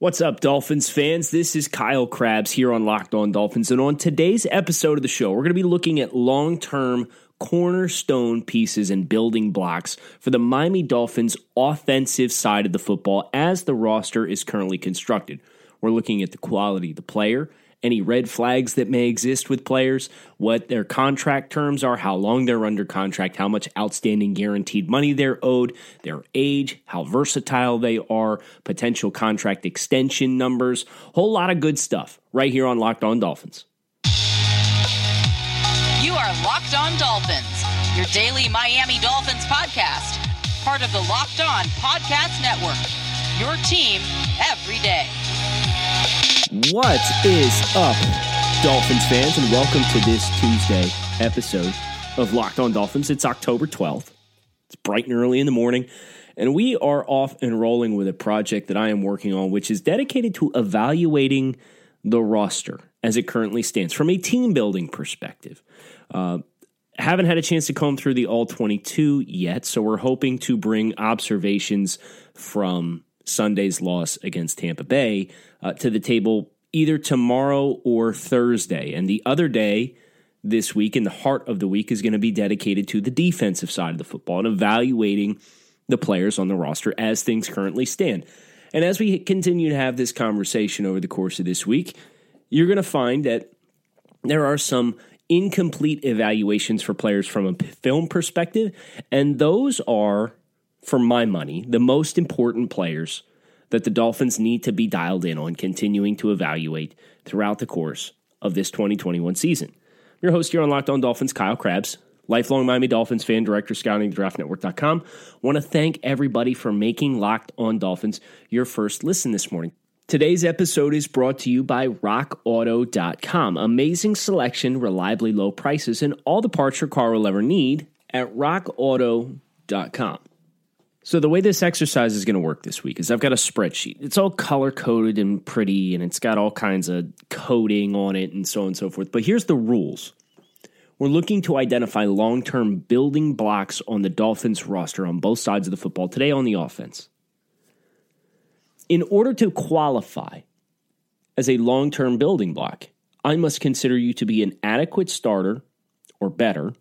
What's up, Dolphins fans? This is Kyle Crabbs here on Locked On Dolphins. And on today's episode of the show, we're going to be looking at long term cornerstone pieces and building blocks for the Miami Dolphins offensive side of the football as the roster is currently constructed. We're looking at the quality of the player any red flags that may exist with players, what their contract terms are, how long they're under contract, how much outstanding guaranteed money they're owed, their age, how versatile they are, potential contract extension numbers, whole lot of good stuff right here on Locked On Dolphins. You are Locked On Dolphins, your daily Miami Dolphins podcast, part of the Locked On Podcast Network. Your team every day. What is up, Dolphins fans, and welcome to this Tuesday episode of Locked On Dolphins. It's October 12th. It's bright and early in the morning, and we are off and rolling with a project that I am working on, which is dedicated to evaluating the roster as it currently stands from a team building perspective. Uh, haven't had a chance to comb through the all 22 yet, so we're hoping to bring observations from Sunday's loss against Tampa Bay uh, to the table either tomorrow or Thursday. And the other day this week, in the heart of the week, is going to be dedicated to the defensive side of the football and evaluating the players on the roster as things currently stand. And as we continue to have this conversation over the course of this week, you're going to find that there are some incomplete evaluations for players from a film perspective, and those are for my money, the most important players that the Dolphins need to be dialed in on continuing to evaluate throughout the course of this 2021 season. I'm Your host here on Locked On Dolphins, Kyle Crabbs, lifelong Miami Dolphins fan, director, scouting, draftnetwork.com. Want to thank everybody for making Locked On Dolphins your first listen this morning. Today's episode is brought to you by RockAuto.com. Amazing selection, reliably low prices, and all the parts your car will ever need at RockAuto.com. So the way this exercise is going to work this week is I've got a spreadsheet. It's all color coded and pretty, and it's got all kinds of coding on it and so on and so forth. But here's the rules. We're looking to identify long term building blocks on the Dolphins roster on both sides of the football today on the offense. In order to qualify as a long term building block, I must consider you to be an adequate starter or better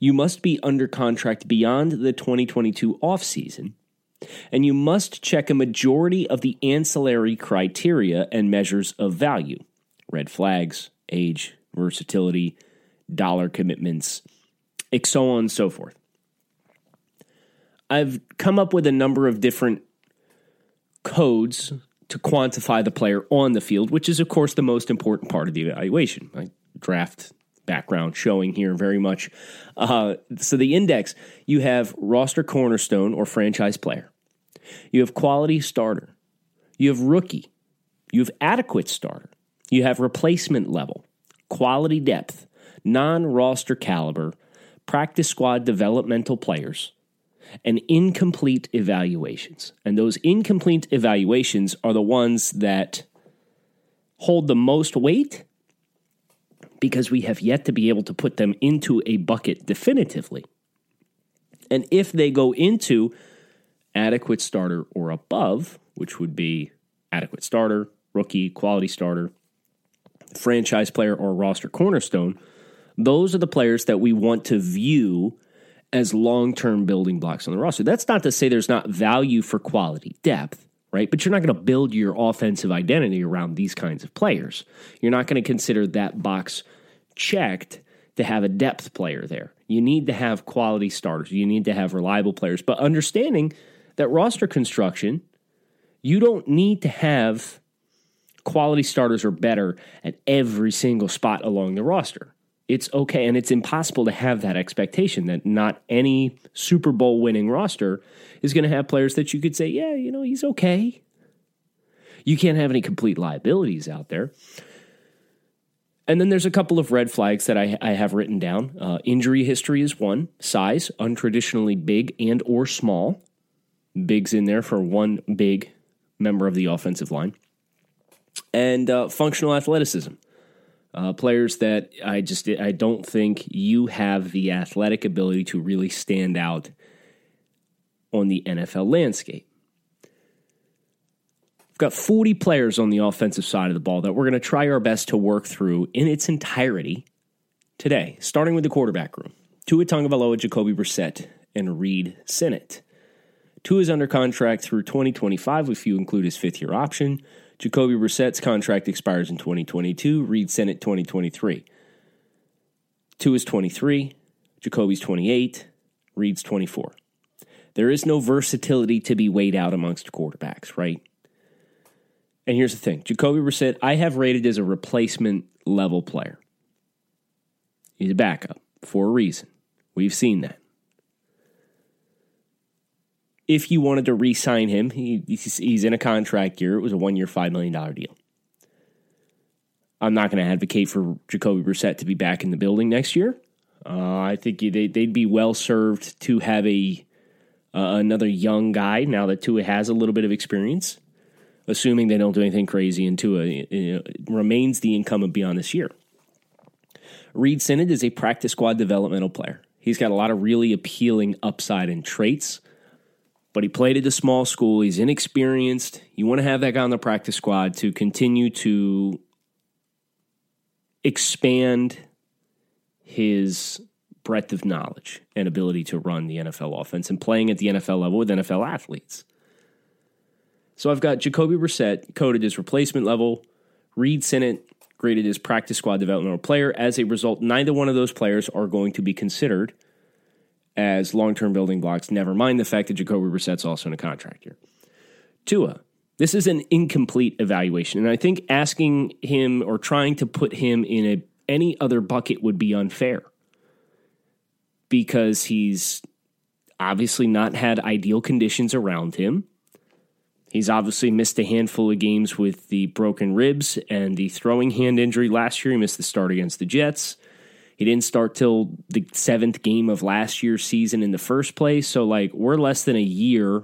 you must be under contract beyond the 2022 offseason, and you must check a majority of the ancillary criteria and measures of value red flags, age, versatility, dollar commitments, and so on and so forth. I've come up with a number of different codes to quantify the player on the field, which is, of course, the most important part of the evaluation. I draft background showing here very much. Uh, so the index, you have roster cornerstone or franchise player. You have quality starter. You have rookie. You have adequate starter. You have replacement level, quality depth, non roster caliber, practice squad developmental players, and incomplete evaluations. And those incomplete evaluations are the ones that hold the most weight because we have yet to be able to put them into a bucket definitively. And if they go into adequate starter or above, which would be adequate starter, rookie, quality starter, franchise player, or roster cornerstone, those are the players that we want to view as long term building blocks on the roster. That's not to say there's not value for quality depth right? But you're not going to build your offensive identity around these kinds of players. You're not going to consider that box checked to have a depth player there. You need to have quality starters. You need to have reliable players. But understanding that roster construction, you don't need to have quality starters or better at every single spot along the roster. It's okay, and it's impossible to have that expectation that not any Super Bowl winning roster is going to have players that you could say, yeah, you know, he's okay. You can't have any complete liabilities out there. And then there's a couple of red flags that I, I have written down. Uh, injury history is one. Size, untraditionally big and or small. Big's in there for one big member of the offensive line. And uh, functional athleticism. Uh, players that I just I don't think you have the athletic ability to really stand out on the NFL landscape. We've got 40 players on the offensive side of the ball that we're going to try our best to work through in its entirety today, starting with the quarterback room. Tua Tagovailoa, Jacoby Brissett, and Reid Sinnett. Tua is under contract through 2025 if you include his fifth year option. Jacoby Brissett's contract expires in 2022. Reid Sinnett 2023. Tua is 23. Jacoby's 28. Reid's 24. There is no versatility to be weighed out amongst quarterbacks, right? And here's the thing Jacoby Brissett, I have rated as a replacement level player. He's a backup for a reason. We've seen that if you wanted to re sign him, he, he's in a contract year. It was a one year, $5 million deal. I'm not going to advocate for Jacoby Brissett to be back in the building next year. Uh, I think they, would be well served to have a uh, another young guy now that Tua has a little bit of experience, assuming they don't do anything crazy and Tua you know, remains the incumbent beyond this year. Reid Sinnett is a practice squad developmental player. He's got a lot of really appealing upside and traits but he played at a small school. He's inexperienced. You want to have that guy on the practice squad to continue to expand his breadth of knowledge and ability to run the NFL offense and playing at the NFL level with NFL athletes. So I've got Jacoby Brissett coded as replacement level, Reid Sinnett graded as practice squad developmental player. As a result, neither one of those players are going to be considered – as long term building blocks, never mind the fact that Jacoby Brissett's also in a contract year. Tua, this is an incomplete evaluation. And I think asking him or trying to put him in a, any other bucket would be unfair because he's obviously not had ideal conditions around him. He's obviously missed a handful of games with the broken ribs and the throwing hand injury last year. He missed the start against the Jets. He didn't start till the seventh game of last year's season in the first place. So, like, we're less than a year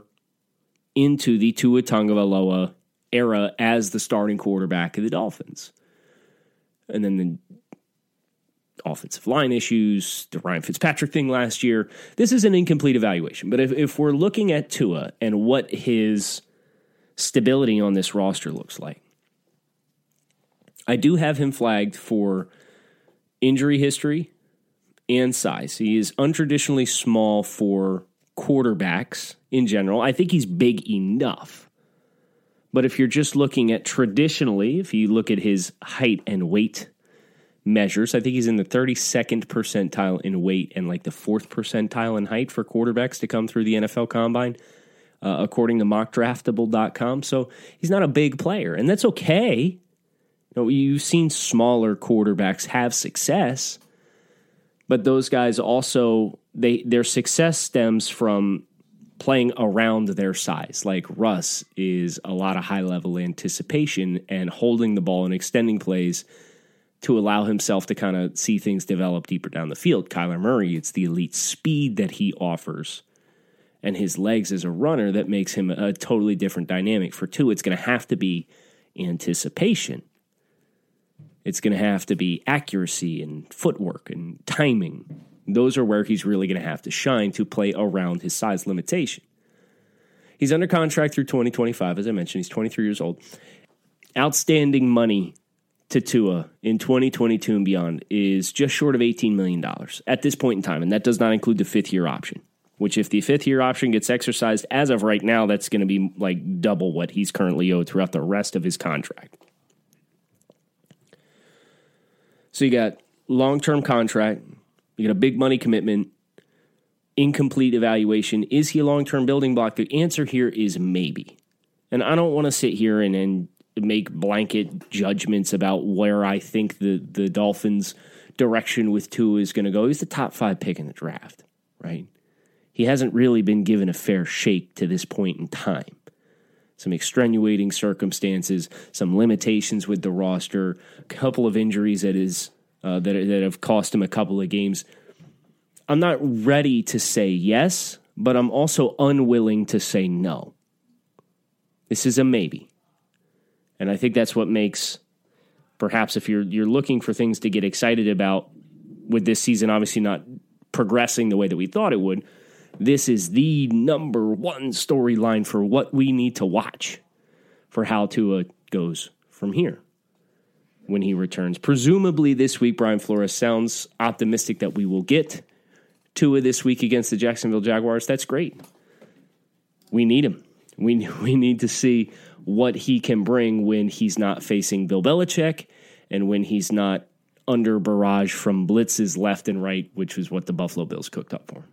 into the Tua Tagovailoa era as the starting quarterback of the Dolphins. And then the offensive line issues, the Ryan Fitzpatrick thing last year. This is an incomplete evaluation. But if, if we're looking at Tua and what his stability on this roster looks like, I do have him flagged for injury history and size. He is untraditionally small for quarterbacks in general. I think he's big enough. But if you're just looking at traditionally, if you look at his height and weight measures, I think he's in the 32nd percentile in weight and like the fourth percentile in height for quarterbacks to come through the NFL combine, uh, according to mockdraftable.com. So he's not a big player, and that's okay know, you've seen smaller quarterbacks have success, but those guys also they their success stems from playing around their size. Like Russ is a lot of high level anticipation and holding the ball and extending plays to allow himself to kind of see things develop deeper down the field. Kyler Murray, it's the elite speed that he offers and his legs as a runner that makes him a totally different dynamic. For Tua, it's going to have to be anticipation. It's going to have to be accuracy and footwork and timing. Those are where he's really going to have to shine to play around his size limitation. He's under contract through 2025, as I mentioned. He's 23 years old. Outstanding money to Tua in 2022 and beyond is just short of $18 million at this point in time, and that does not include the fifth year option. Which, if the fifth year option gets exercised as of right now, that's going to be like double what he's currently owed throughout the rest of his contract. So you got long term contract, you got a big money commitment, incomplete evaluation. Is he a long term building block? The answer here is maybe. And I don't want to sit here and, and make blanket judgments about where I think the, the Dolphins' direction with Tua is going to go. He's the top five pick in the draft, right? He hasn't really been given a fair shake to this point in time. Some extenuating circumstances, some limitations with the roster, a couple of injuries that is uh, that that have cost him a couple of games. I'm not ready to say yes, but I'm also unwilling to say no. This is a maybe. And I think that's what makes perhaps if you're you're looking for things to get excited about with this season obviously not progressing the way that we thought it would, this is the number one storyline for what we need to watch for how Tua goes from here when he returns. Presumably this week, Brian Flores sounds optimistic that we will get Tua this week against the Jacksonville Jaguars. That's great. We need him. We we need to see what he can bring when he's not facing Bill Belichick and when he's not under barrage from blitzes left and right, which was what the Buffalo Bills cooked up for.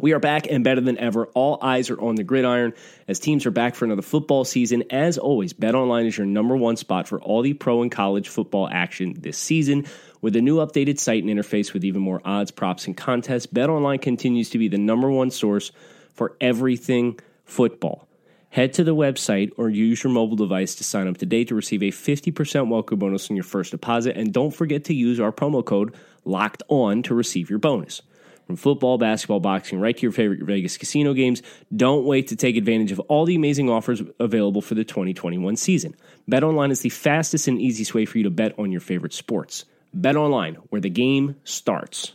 We are back and better than ever. All eyes are on the gridiron as teams are back for another football season. As always, BetOnline is your number one spot for all the pro and college football action this season. With a new updated site and interface with even more odds, props, and contests, BetOnline continues to be the number one source for everything football. Head to the website or use your mobile device to sign up today to receive a 50% welcome bonus on your first deposit. And don't forget to use our promo code LOCKED ON to receive your bonus. From football, basketball, boxing, right to your favorite Vegas casino games, don't wait to take advantage of all the amazing offers available for the 2021 season. BetOnline is the fastest and easiest way for you to bet on your favorite sports. BetOnline, where the game starts.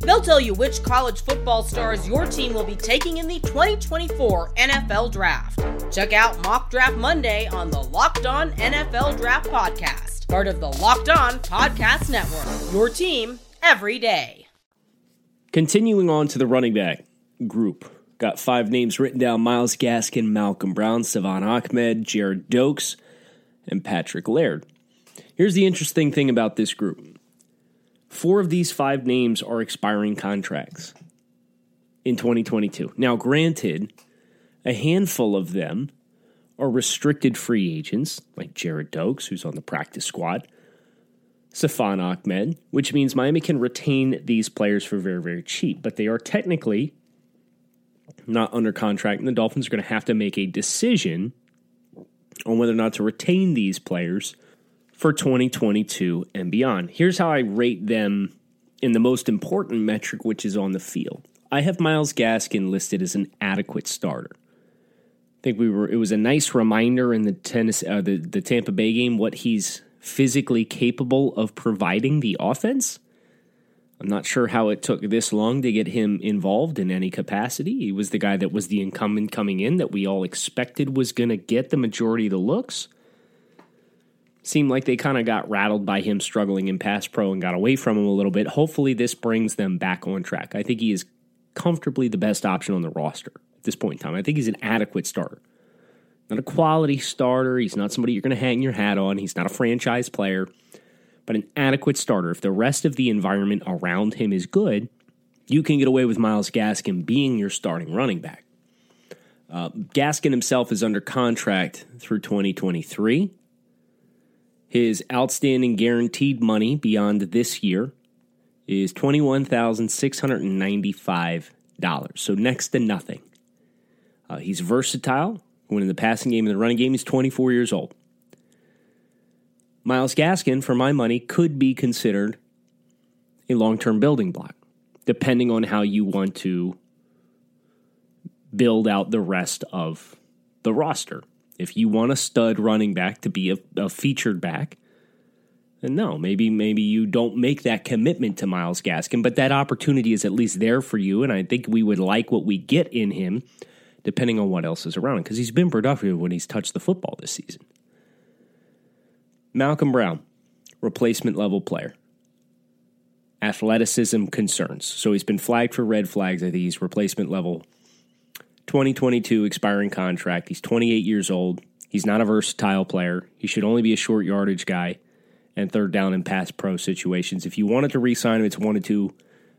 They'll tell you which college football stars your team will be taking in the 2024 NFL Draft. Check out Mock Draft Monday on the Locked On NFL Draft Podcast, part of the Locked On Podcast Network. Your team every day. Continuing on to the running back group. Got five names written down Myles Gaskin, Malcolm Brown, Salvon Ahmed, Gerrid Doaks, and Patrick Laird. Here's the interesting thing about this group four of these five names are expiring contracts in 2022. Now, granted, a handful of them are restricted free agents, like Gerrid Doaks, who's on the practice squad, Salvon Ahmed, which means Miami can retain these players for very, very cheap, but they are technically not under contract, and the Dolphins are going to have to make a decision on whether or not to retain these players for 2022 and beyond. Here's how I rate them in the most important metric, which is on the field. I have Myles Gaskin listed as an adequate starter. I think we were. It was a nice reminder in the tennis, uh, the the Tampa Bay game, what he's physically capable of providing the offense. I'm not sure how it took this long to get him involved in any capacity. He was the guy that was the incumbent coming in that we all expected was going to get the majority of the looks. Seemed like they kind of got rattled by him struggling in pass pro and got away from him a little bit. Hopefully, this brings them back on track. I think he is comfortably the best option on the roster at this point in time. I think he's an adequate starter. Not a quality starter. He's not somebody you're going to hang your hat on. He's not a franchise player but an adequate starter. If the rest of the environment around him is good, you can get away with Myles Gaskin being your starting running back. Uh, Gaskin himself is under contract through 2023. His outstanding guaranteed money beyond this year is $21,695, so next to nothing. Uh, he's versatile. When in the passing game and the running game, he's 24 years old. Myles Gaskin, for my money, could be considered a long term building block, depending on how you want to build out the rest of the roster. If you want a stud running back to be a, a featured back, then no, maybe maybe you don't make that commitment to Myles Gaskin, but that opportunity is at least there for you, and I think we would like what we get in him, depending on what else is around him, because he's been productive when he's touched the football this season. Malcolm Brown, replacement level player. Athleticism concerns. So he's been flagged for red flags. I think he's replacement level. 2022 expiring contract. He's 28 years old. He's not a versatile player. He should only be a short yardage guy and third down and pass pro situations. If you wanted to re sign him, it's one to two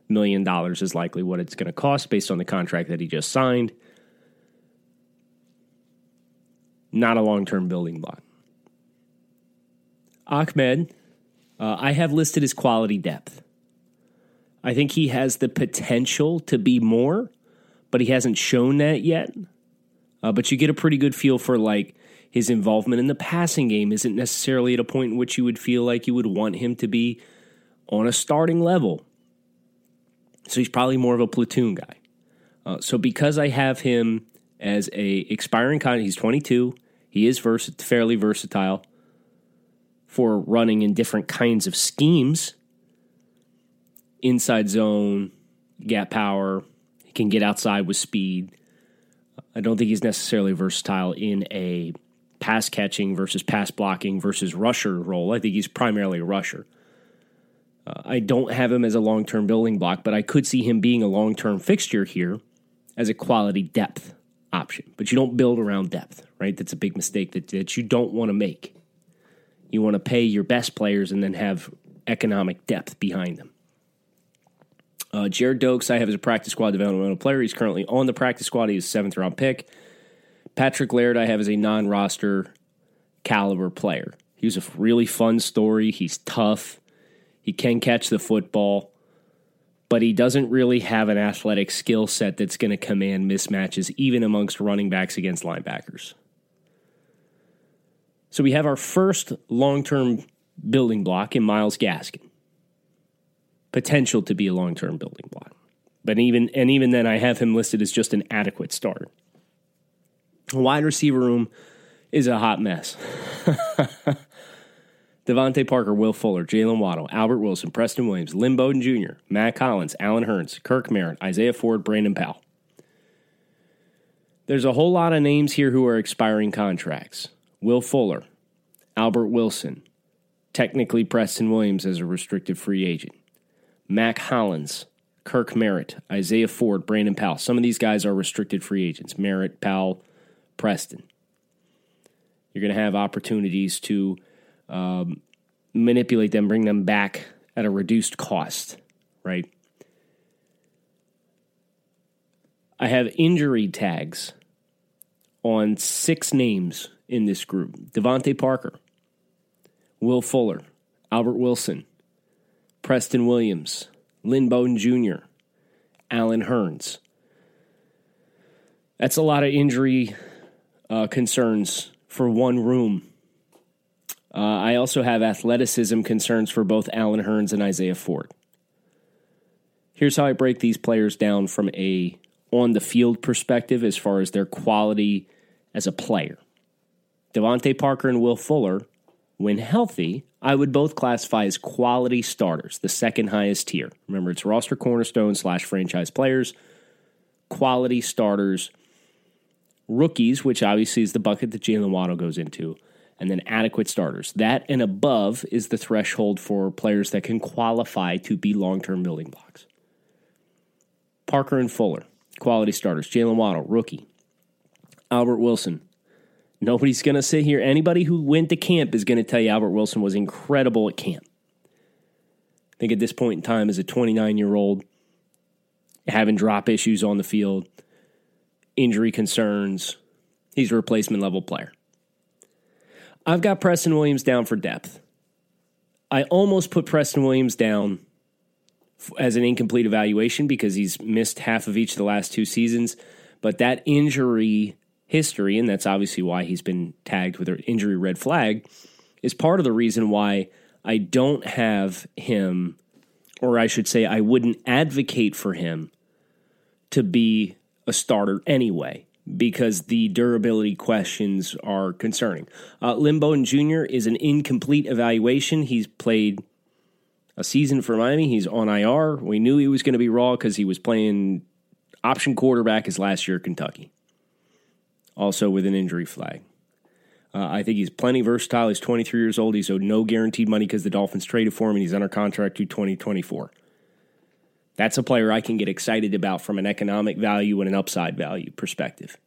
million dollars is likely what it's going to cost based on the contract that he just signed. Not a long term building block. Ahmed, uh, I have listed as quality depth. I think he has the potential to be more, but he hasn't shown that yet. Uh, but you get a pretty good feel for like his involvement in the passing game isn't necessarily at a point in which you would feel like you would want him to be on a starting level. So he's probably more of a platoon guy. Uh, so because I have him as a expiring contract, he's 22. He is vers- fairly versatile for running in different kinds of schemes. Inside zone, gap power, can get outside with speed. I don't think he's necessarily versatile in a pass catching versus pass blocking versus rusher role. I think he's primarily a rusher. Uh, I don't have him as a long term building block, but I could see him being a long term fixture here as a quality depth option. But you don't build around depth, right? That's a big mistake that, that you don't want to make. You want to pay your best players and then have economic depth behind them. Uh, Gerrid Doaks, I have as a practice squad developmental player. He's currently on the practice squad. He's a seventh round pick. Patrick Laird, I have as a non roster caliber player. He was a really fun story. He's tough. He can catch the football, but he doesn't really have an athletic skill set that's going to command mismatches, even amongst running backs against linebackers. So we have our first long term building block in Myles Gaskin. Potential to be a long term building block. But even and even then I have him listed as just an adequate starter. Wide receiver room is a hot mess. DeVante Parker, Will Fuller, Jaylen Waddle, Albert Wilson, Preston Williams, Lynn Bowden Jr., Mack Hollins, Allen Hurns, Kirk Merritt, Isaiah Ford, Brandon Powell. There's a whole lot of names here who are expiring contracts. Will Fuller, Albert Wilson, technically Preston Williams as a restricted free agent, Mack Hollins, Kirk Merritt, Isaiah Ford, Brandon Powell. Some of these guys are restricted free agents. Merritt, Powell, Preston. You're going to have opportunities to um, manipulate them, bring them back at a reduced cost, right? I have injury tags on six names in this group DeVante Parker, Will Fuller, Albert Wilson, Preston Williams, Lynn Bowden Jr., Allen Hurns. That's a lot of injury uh, concerns for one room. Uh, I also have athleticism concerns for both Allen Hurns and Isaiah Ford. Here's how I break these players down from a on the field perspective as far as their quality as a player. DeVante Parker and Will Fuller, when healthy, I would both classify as quality starters, the second highest tier. Remember, it's roster cornerstone slash franchise players, quality starters rookies, which obviously is the bucket that Jaylen Waddle goes into, and then adequate starters. That and above is the threshold for players that can qualify to be long term building blocks. Parker and Fuller, quality starters. Jaylen Waddle, rookie. Albert Wilson. Nobody's going to sit here. Anybody who went to camp is going to tell you Albert Wilson was incredible at camp. I think at this point in time, as a 29 year old, having drop issues on the field, injury concerns. He's a replacement level player. I've got Preston Williams down for depth. I almost put Preston Williams down as an incomplete evaluation because he's missed half of each of the last two seasons. But that injury history, and that's obviously why he's been tagged with an injury red flag, is part of the reason why I don't have him, or I should say, I wouldn't advocate for him to be a starter anyway because the durability questions are concerning. Uh, Lynn Bowden Jr. is an incomplete evaluation. He's played a season for Miami. He's on IR. We knew he was going to be raw because he was playing option quarterback his last year at Kentucky, also with an injury flag. Uh, I think he's plenty versatile. He's 23 years old. He's owed no guaranteed money because the Dolphins traded for him, and he's under contract to 2024. That's a player I can get excited about from an economic value and an upside value perspective.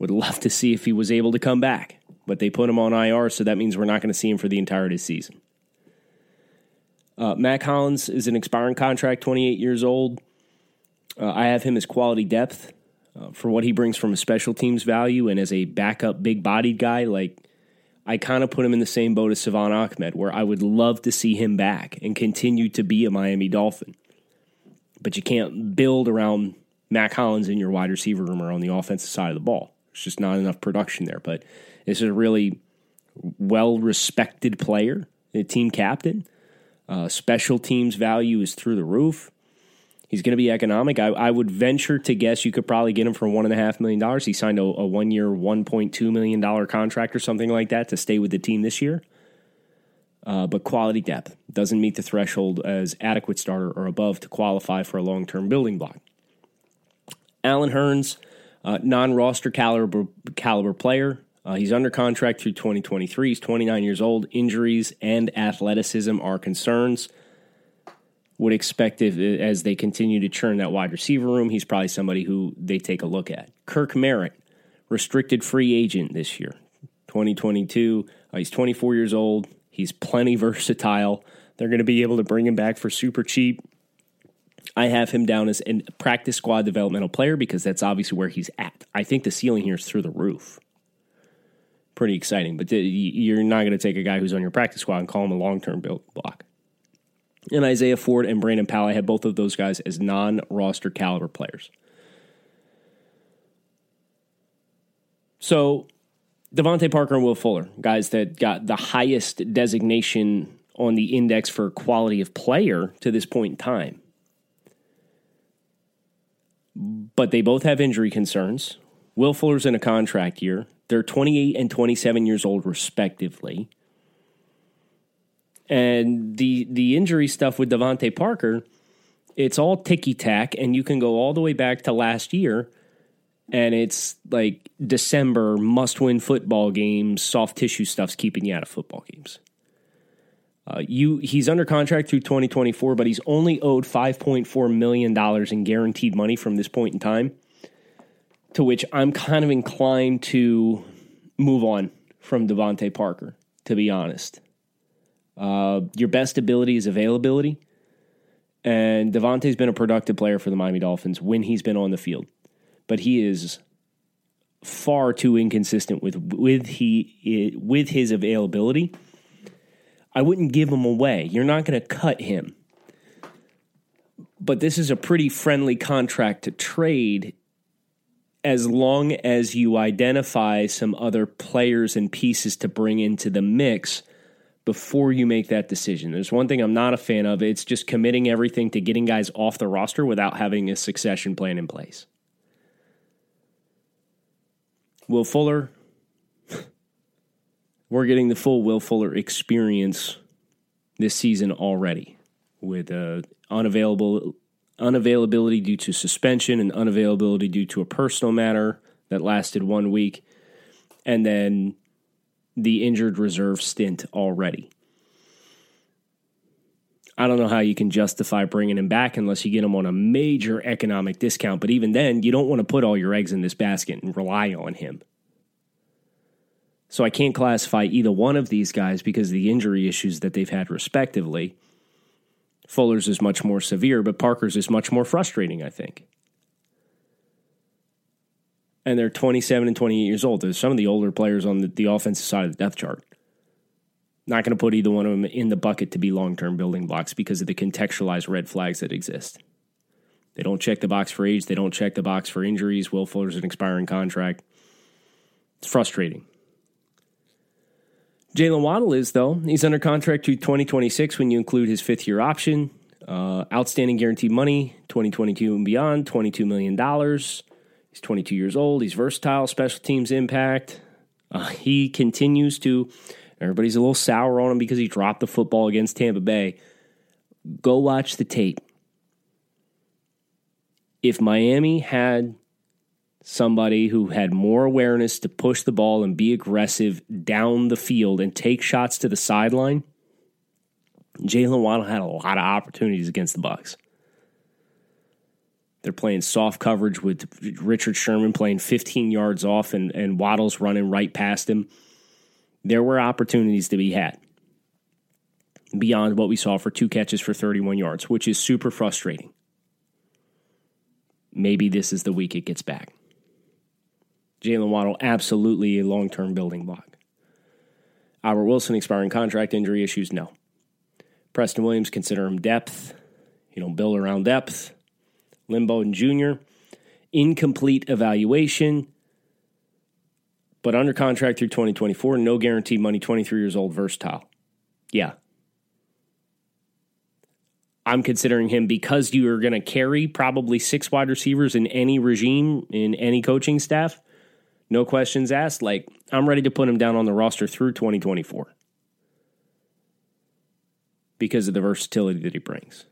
Would love to see if he was able to come back, but they put him on IR, so that means we're not going to see him for the entirety of the season. Uh, Mack Hollins is an expiring contract, 28 years old. Uh, I have him as quality depth uh, for what he brings from a special teams value and as a backup big bodied guy. Like, I kind of put him in the same boat as Salvon Ahmed, where I would love to see him back and continue to be a Miami Dolphin. But you can't build around Mack Hollins in your wide receiver room or on the offensive side of the ball. It's just not enough production there. But this is a really well respected player, a team captain. Uh, special teams value is through the roof. He's going to be economic. I, I, would venture to guess you could probably get him for one and a half million dollars. He signed a, a one year, one point two million dollar contract or something like that to stay with the team this year. Uh, but quality depth doesn't meet the threshold as adequate starter or above to qualify for a long term building block. Allen Hurns, uh, non roster caliber caliber player. Uh, he's under contract through 2023. He's 29 years old. Injuries and athleticism are concerns would expect if, as they continue to churn that wide receiver room, he's probably somebody who they take a look at. Kirk Merritt, restricted free agent this year, 2022. Uh, he's 24 years old. He's plenty versatile. They're going to be able to bring him back for super cheap. I have him down as a practice squad developmental player because that's obviously where he's at. I think the ceiling here is through the roof. Pretty exciting, but you're not going to take a guy who's on your practice squad and call him a long term build block and Isaiah Ford and Brandon Powell. I have both of those guys as non roster caliber players. So DeVante Parker and Will Fuller, guys that got the highest designation on the index for quality of player to this point in time. But they both have injury concerns. Will Fuller's in a contract year. They're 28 and 27 years old, respectively. And the the injury stuff with DeVante Parker, it's all ticky tack, and you can go all the way back to last year, and it's like December must win football games, soft tissue stuff's keeping you out of football games. Uh, you he's under contract through 2024, but he's only owed 5.4 million dollars in guaranteed money from this point in time. To which I'm kind of inclined to move on from DeVante Parker, to be honest. Uh, your best ability is availability. And DeVante's been a productive player for the Miami Dolphins when he's been on the field. But he is far too inconsistent with with he with his availability. I wouldn't give him away. You're not going to cut him. But this is a pretty friendly contract to trade as long as you identify some other players and pieces to bring into the mix before you make that decision. There's one thing I'm not a fan of it's just committing everything to getting guys off the roster without having a succession plan in place. Will Fuller, we're getting the full Will Fuller experience this season already with uh, unavailable unavailability due to suspension and unavailability due to a personal matter that lasted one week and then the injured reserve stint already. I don't know how you can justify bringing him back unless you get him on a major economic discount. But even then, you don't want to put all your eggs in this basket and rely on him. So I can't classify either one of these guys because of the injury issues that they've had respectively. Fuller's is much more severe, but Parker's is much more frustrating, I think and they're 27 and 28 years old. There's some of the older players on the, the offensive side of the depth chart. Not going to put either one of them in the bucket to be long term building blocks because of the contextualized red flags that exist. They don't check the box for age, they don't check the box for injuries. Will Fuller's an expiring contract. It's frustrating. Jaylen Waddle is, though. He's under contract to 2026 when you include his fifth year option. Uh, outstanding guaranteed money, 2022 and beyond, $22 million. He's 22 years old. He's versatile, special teams impact. Uh, he continues to. Everybody's a little sour on him because he dropped the football against Tampa Bay. Go watch the tape. If Miami had somebody who had more awareness to push the ball and be aggressive down the field and take shots to the sideline, Jaylen Waddle had a lot of opportunities against the Bucks. They're playing soft coverage with Richard Sherman playing 15 yards off and, and Waddle's running right past him. There were opportunities to be had. beyond what we saw for two catches for 31 yards, which is super frustrating. Maybe this is the week it gets back. Jaylen Waddle, absolutely a long term building block. Albert Wilson, expiring contract injury issues, no. Preston Williams, consider him depth. You don't build around depth. Bowden Jr., incomplete evaluation, but under contract through 2024, no guaranteed money, 23 years old, versatile. Yeah. I'm considering him because you are going to carry probably six wide receivers in any regime, in any coaching staff. No questions asked. Like, I'm ready to put him down on the roster through 2024 because of the versatility that he brings.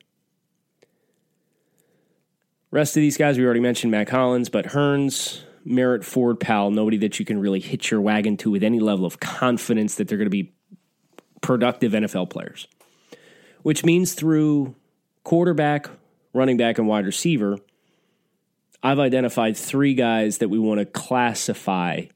Rest of these guys, we already mentioned Mack Hollins, but Hurns, Merritt, Ford, Powell, nobody that you can really hitch your wagon to with any level of confidence that they're going to be productive NFL players. Which means through quarterback, running back, and wide receiver, I've identified three guys that we want to classify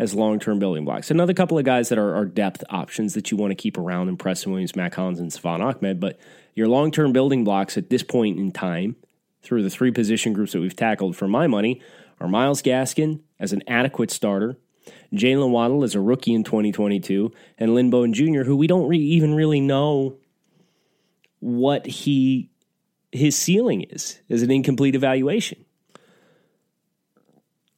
as long term building blocks. Another couple of guys that are, are, depth options that you want to keep around in Preston Williams, Mack Hollins, and Salvon Ahmed. But your long term building blocks at this point in time, through the three position groups that we've tackled for my money, are Myles Gaskin as an adequate starter, Jaylen Waddle as a rookie in 2022, and Lynn Bowden Jr., who we don't re- even really know what he his ceiling is as an incomplete evaluation.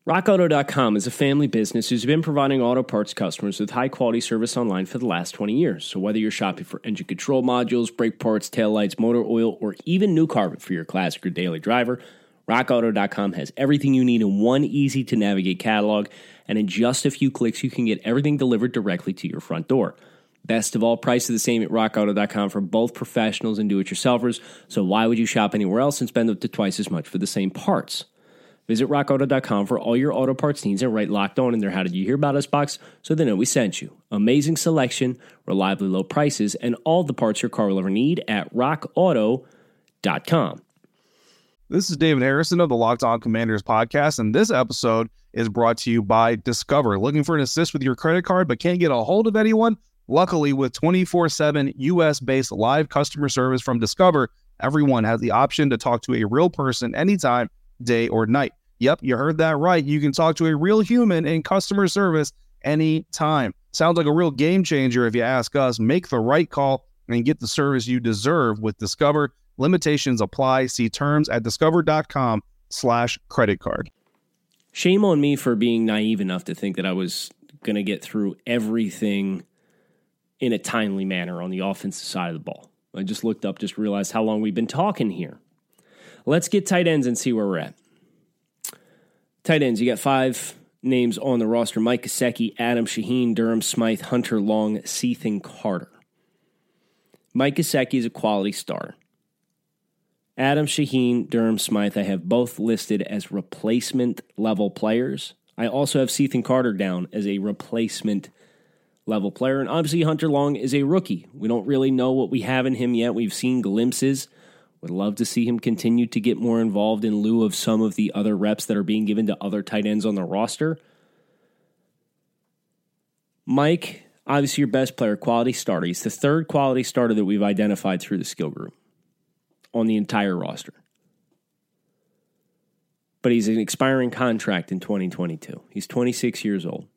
RockAuto.com is a family business who's been providing auto parts customers with high quality service online for the last 20 years. So, whether you're shopping for engine control modules, brake parts, taillights, motor oil, or even new carpet for your classic or daily driver, RockAuto.com has everything you need in one easy to navigate catalog. And in just a few clicks, you can get everything delivered directly to your front door. Best of all, prices are the same at rockauto.com for both professionals and do it yourselfers. So, why would you shop anywhere else and spend up to twice as much for the same parts? Visit rockauto.com for all your auto parts needs and write locked on in their How Did You Hear About Us box so they know we sent you. Amazing selection, reliably low prices, and all the parts your car will ever need at rockauto.com. This is David Harrison of the Locked On Commanders podcast, and this episode is brought to you by Discover. Looking for an assist with your credit card but can't get a hold of anyone? Luckily, with 24 7 US based live customer service from Discover, everyone has the option to talk to a real person anytime, day or night. Yep, you heard that right. You can talk to a real human in customer service anytime. Sounds like a real game changer if you ask us. Make the right call and get the service you deserve with Discover. Limitations apply. See terms at discover.com slash credit card. Shame on me for being naive enough to think that I was going to get through everything in a timely manner on the offensive side of the ball. I just looked up, just realized how long we've been talking here. Let's get tight ends and see where we're at. Tight ends, you got five names on the roster Mike Gesicki, Adam Shaheen, Durham Smythe, Hunter Long, Cethan Carter. Mike Gesicki is a quality star. Adam Shaheen, Durham Smythe, I have both listed as replacement level players. I also have Cethan Carter down as a replacement level player. And obviously, Hunter Long is a rookie. We don't really know what we have in him yet. We've seen glimpses. Would love to see him continue to get more involved in lieu of some of the other reps that are being given to other tight ends on the roster. Mike, obviously your best player, quality starter. He's the third quality starter that we've identified through the skill group on the entire roster. But he's an expiring contract in 2022. He's 26 years old.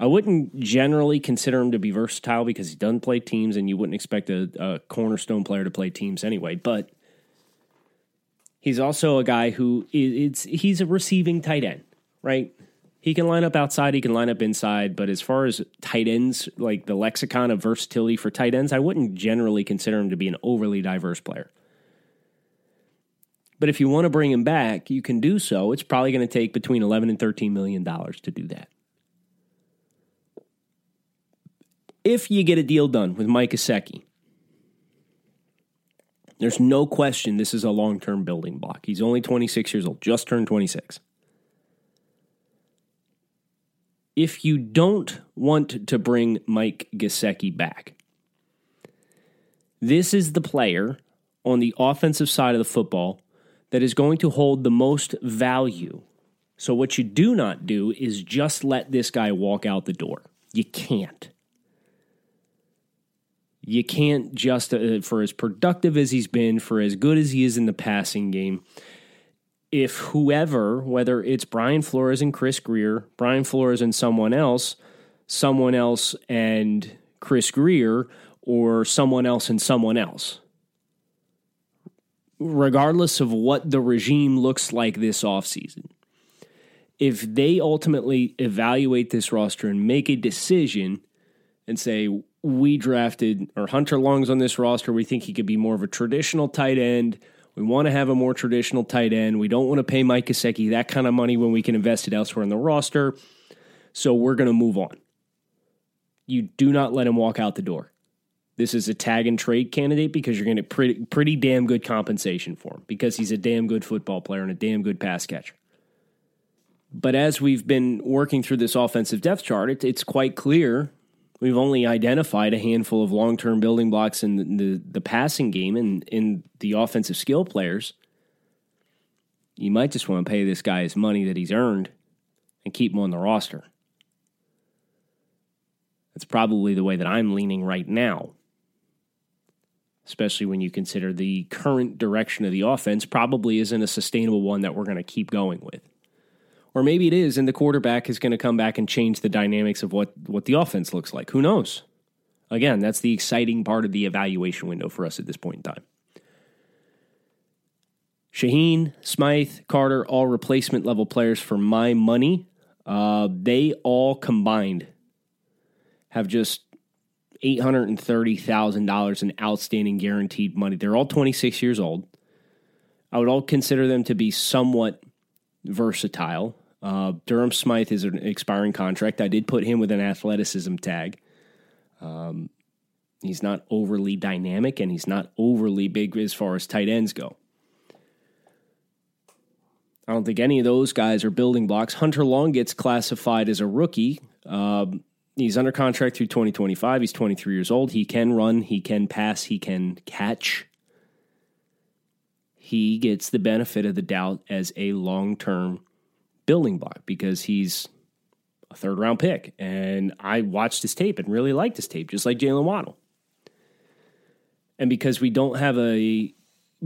I wouldn't generally consider him to be versatile because he doesn't play teams, and you wouldn't expect a, a cornerstone player to play teams anyway. But he's also a guy who it's he's a receiving tight end, right? He can line up outside, he can line up inside, but as far as tight ends, like the lexicon of versatility for tight ends, I wouldn't generally consider him to be an overly diverse player. But if you want to bring him back, you can do so. It's probably going to take between 11 and 13 million dollars to do that. If you get a deal done with Mike Gesicki, there's no question this is a long term building block. He's only 26 years old, just turned 26. If you don't want to bring Mike Gesicki back, this is the player on the offensive side of the football that is going to hold the most value. So, what you do not do is just let this guy walk out the door. You can't. You can't just, uh, for as productive as he's been, for as good as he is in the passing game, if whoever, whether it's Brian Flores and Chris Grier, Brian Flores and someone else, someone else and Chris Grier, or someone else and someone else, regardless of what the regime looks like this offseason, if they ultimately evaluate this roster and make a decision and say, we drafted, or Hunter Long's on this roster, we think he could be more of a traditional tight end we want to have a more traditional tight end. We don't want to pay Mike Gesicki that kind of money when we can invest it elsewhere in the roster. So we're going to move on. You do not let him walk out the door. This is a tag and trade candidate because you're going to pretty pretty damn good compensation for him because he's a damn good football player and a damn good pass catcher. But as we've been working through this offensive depth chart, it, it's quite clear we've only identified a handful of long term building blocks in the, the, the, passing game and in the offensive skill players. You might just want to pay this guy his money that he's earned and keep him on the roster. That's probably the way that I'm leaning right now. Especially when you consider the current direction of the offense probably isn't a sustainable one that we're going to keep going with. Or maybe it is, and the quarterback is going to come back and change the dynamics of what, what the offense looks like. Who knows? Again, that's the exciting part of the evaluation window for us at this point in time. Shaheen, Smythe, Carter, all replacement level players for my money. Uh, they all combined have just $830,000 in outstanding guaranteed money. They're all 26 years old. I would all consider them to be somewhat versatile. Uh, Durham Smythe is an expiring contract. I did put him with an athleticism tag. Um, he's not overly dynamic and he's not overly big as far as tight ends go. I don't think any of those guys are building blocks. Hunter Long gets classified as a rookie. Um, he's under contract through 2025. He's 23 years old. He can run, he can pass, he can catch he gets the benefit of the doubt as a long term building block because he's a third round pick. And I watched his tape and really liked his tape, just like Jaylen Waddle. And because we don't have a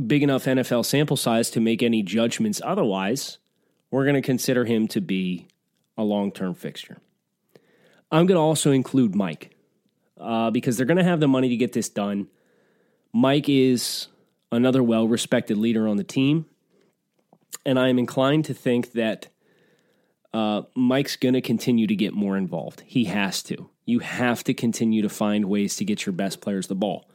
big enough NFL sample size to make any judgments otherwise, we're going to consider him to be a long term fixture. I'm going to also include Mike uh, because they're going to have the money to get this done. Mike is another well respected leader on the team. And I am inclined to think that uh, Mike's going to continue to get more involved. He has to. You have to continue to find ways to get your best players the ball.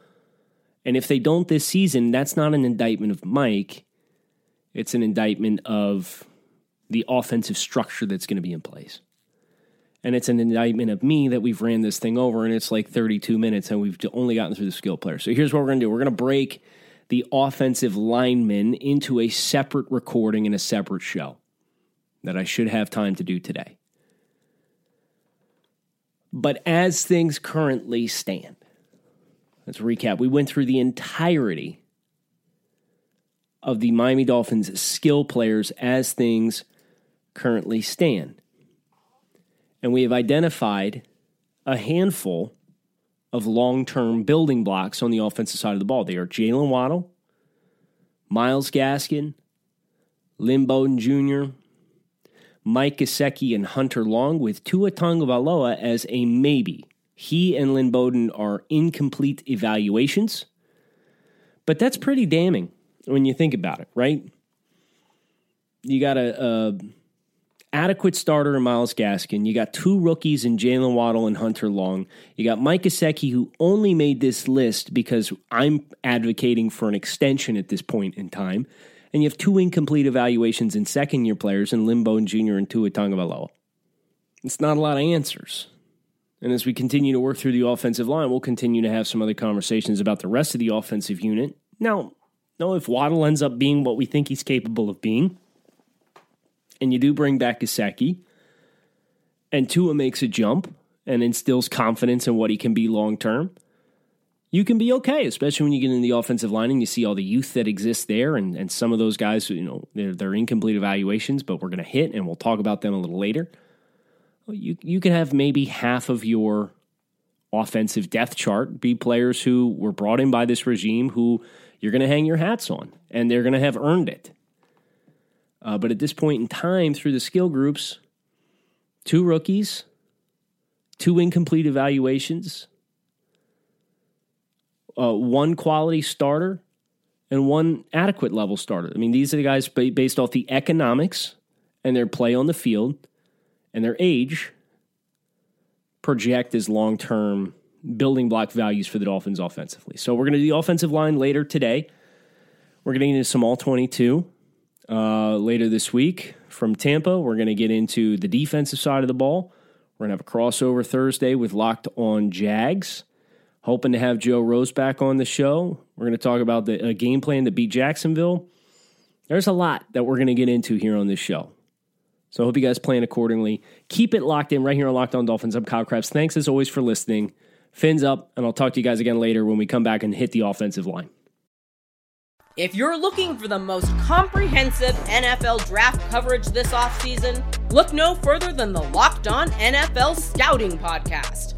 And if they don't this season, that's not an indictment of Mike. It's an indictment of the offensive structure that's going to be in place. And it's an indictment of me that we've ran this thing over and it's like 32 minutes and we've only gotten through the skill players. So here's what we're going to do we're going to break the offensive linemen into a separate recording and a separate show that I should have time to do today. But as things currently stand, let's recap. We went through the entirety of the Miami Dolphins skill players as things currently stand. And we have identified a handful of long term building blocks on the offensive side of the ball. They are Jaylen Waddle, Myles Gaskin, Lynn Bowden Jr., Mike Gesicki, and Hunter Long, with Tua Tagovailoa as a maybe. He and Lynn Bowden are incomplete evaluations, but that's pretty damning when you think about it, right? You got a, a adequate starter in Myles Gaskin. You got two rookies in Jaylen Waddle and Hunter Long. You got Mike Gesicki, who only made this list because I'm advocating for an extension at this point in time. And you have two incomplete evaluations in second year players in Lynn Bowden Jr. and Tua Tagovailoa. It's not a lot of answers. And as we continue to work through the offensive line, we'll continue to have some other conversations about the rest of the offensive unit. Now, no, if Waddle ends up being what we think he's capable of being, and you do bring back Gesicki, and Tua makes a jump and instills confidence in what he can be long term, you can be okay, especially when you get in the offensive line and you see all the youth that exists there, and, and some of those guys, you know, they're, they're incomplete evaluations, but we're going to hit, and we'll talk about them a little later. You you can have maybe half of your offensive depth chart be players who were brought in by this regime who you're going to hang your hats on and they're going to have earned it. Uh, but at this point in time, through the skill groups, two rookies, two incomplete evaluations, uh, one quality starter, and one adequate level starter. I mean, these are the guys based off the economics and their play on the field and their age project as long term building block values for the Dolphins offensively. So we're going to do the offensive line later today. We're going to get into some all 22 uh, later this week from Tampa. We're going to get into the defensive side of the ball. We're going to have a crossover Thursday with Locked on Jags. Hoping to have Joe Rose back on the show. We're going to talk about the game plan to beat Jacksonville. There's a lot that we're going to get into here on this show. So I hope you guys plan accordingly. Keep it locked in right here on Locked On Dolphins. I'm Kyle Crabbs. Thanks as always for listening. Fins up, and I'll talk to you guys again later when we come back and hit the offensive line. If you're looking for the most comprehensive NFL draft coverage this offseason, look no further than the Locked On NFL Scouting Podcast.